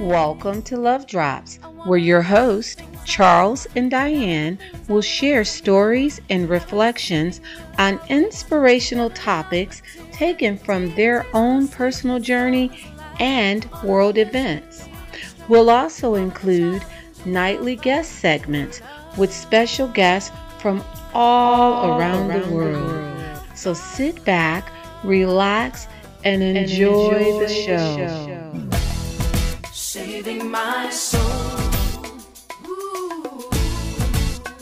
Welcome to Love Drops, where your host, Charles and Diane, will share stories and reflections on inspirational topics taken from their own personal journey and world events. We'll also include nightly guest segments with special guests from all, around, the, world. So sit back, relax, and enjoy, the show. Saving my soul. Ooh,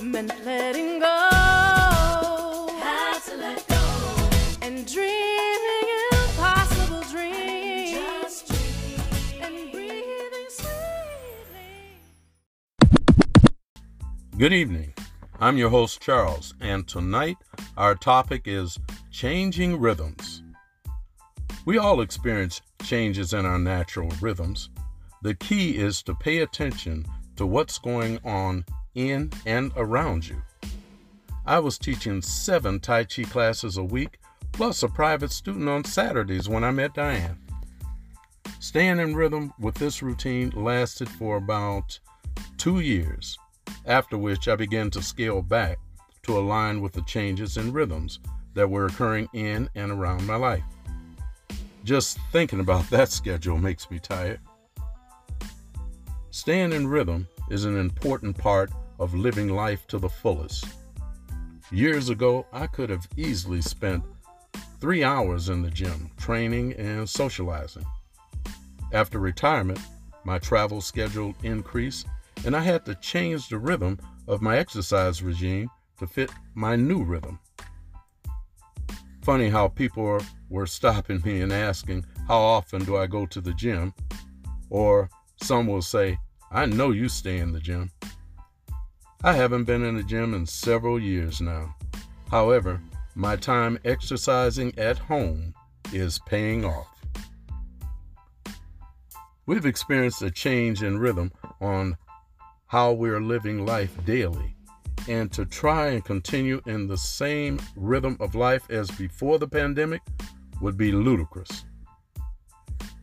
meant letting go. Had to let go. And dreaming impossible dreams. Just dream. And breathing sweetly. Good evening. I'm your host, Charles, and tonight our topic is changing rhythms. We all experience changes in our natural rhythms. The key is to pay attention to what's going on in and around you. I was teaching seven Tai Chi classes a week, plus a private student on Saturdays when I met Diane. Staying in rhythm with this routine lasted for about two years after which I began to scale back to align with the changes in rhythms that were occurring in and around my life. Just thinking about that schedule makes me tired. Staying in rhythm is an important part of living life to the fullest. Years ago, I could have easily spent three hours in the gym training and socializing. After retirement, my travel schedule increased and I had to change the rhythm of my exercise regime to fit my new rhythm. Funny how people were stopping me and asking, How often do I go to the gym? Or some will say, I know you stay in the gym. I haven't been in the gym in several years now. However, my time exercising at home is paying off. We've experienced a change in rhythm on how we're living life daily. And to try and continue in the same rhythm of life as before the pandemic would be ludicrous.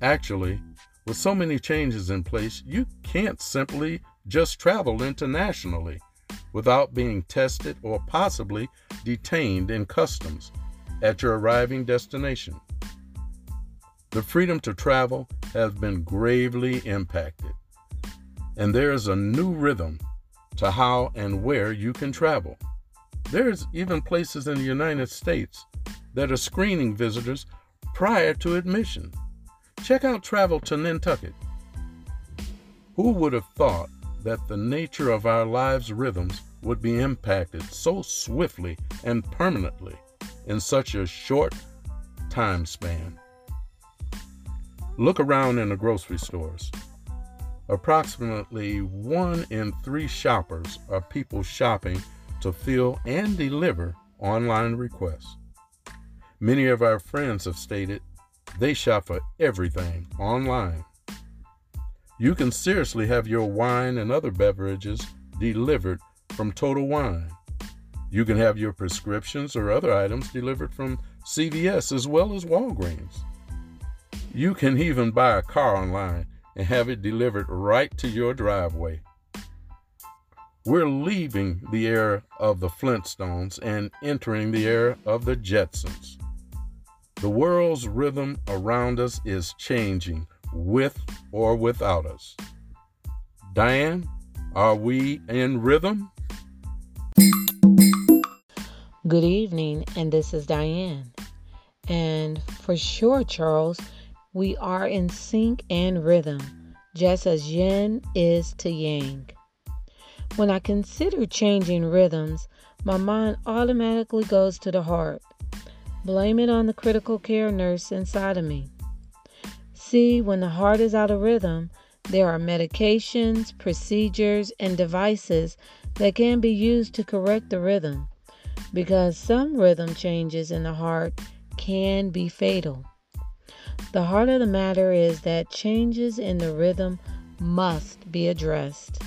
Actually, with so many changes in place, you can't simply just travel internationally without being tested or possibly detained in customs at your arriving destination. The freedom to travel has been gravely impacted and there is a new rhythm to how and where you can travel. There's even places in the United States that are screening visitors prior to admission. Check out Travel to Nantucket. Who would have thought that the nature of our lives' rhythms would be impacted so swiftly and permanently in such a short time span? Look around in the grocery stores. Approximately one in three shoppers are people shopping to fill and deliver online requests. Many of our friends have stated they shop for everything online. You can seriously have your wine and other beverages delivered from Total Wine. You can have your prescriptions or other items delivered from CVS as well as Walgreens. You can even buy a car online and have it delivered right to your driveway. We're leaving the era of the Flintstones and entering the era of the Jetsons. The world's rhythm around us is changing with or without us. Diane, are we in rhythm? Good evening, and this is Diane. And for sure, Charles, we are in sync and rhythm, just as yin is to yang. When I consider changing rhythms, my mind automatically goes to the heart. Blame it on the critical care nurse inside of me. See, when the heart is out of rhythm, there are medications, procedures, and devices that can be used to correct the rhythm because some rhythm changes in the heart can be fatal. The heart of the matter is that changes in the rhythm must be addressed.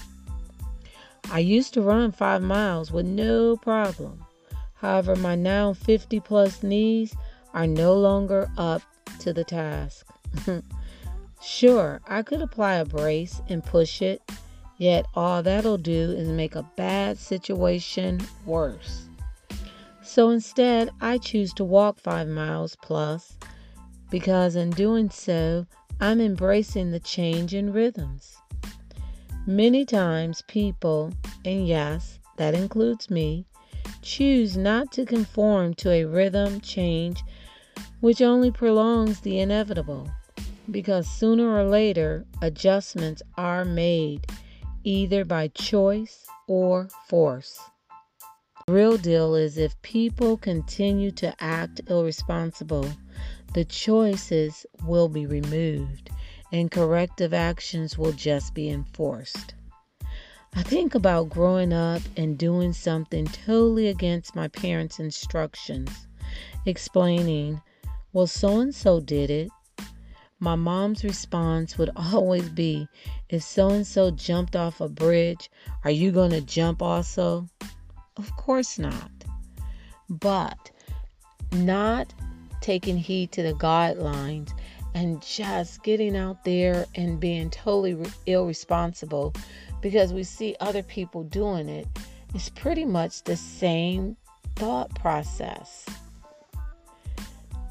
I used to run five miles with no problem. However, my now 50 plus knees are no longer up to the task. sure, I could apply a brace and push it, yet all that'll do is make a bad situation worse. So instead, I choose to walk five miles plus because in doing so, I'm embracing the change in rhythms. Many times, people, and yes, that includes me, choose not to conform to a rhythm change which only prolongs the inevitable because sooner or later adjustments are made either by choice or force. The real deal is if people continue to act irresponsible, the choices will be removed and corrective actions will just be enforced. I think about growing up and doing something totally against my parents' instructions, explaining, well, so and so did it. My mom's response would always be, if so and so jumped off a bridge, are you going to jump also? Of course not. But not taking heed to the guidelines and just getting out there and being totally irresponsible because we see other people doing it is pretty much the same thought process.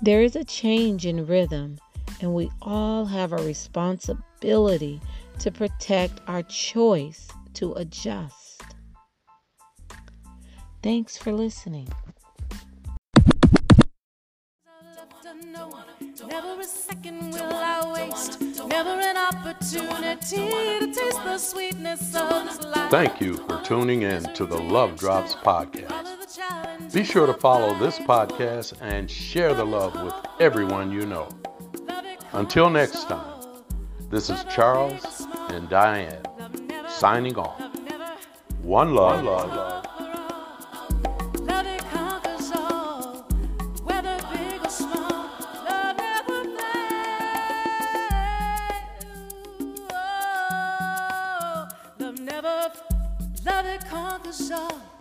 There is a change in rhythm, and we all have a responsibility to protect our choice to adjust. Thanks for listening. Never a second will I waste. Never an opportunity to taste the sweetness of this life. Thank you for tuning in to the Love Drops podcast. Be sure to follow this podcast and share the love with everyone you know. Until next time, this is Charles and Diane signing off. One love. One love. love. Love It conquers all.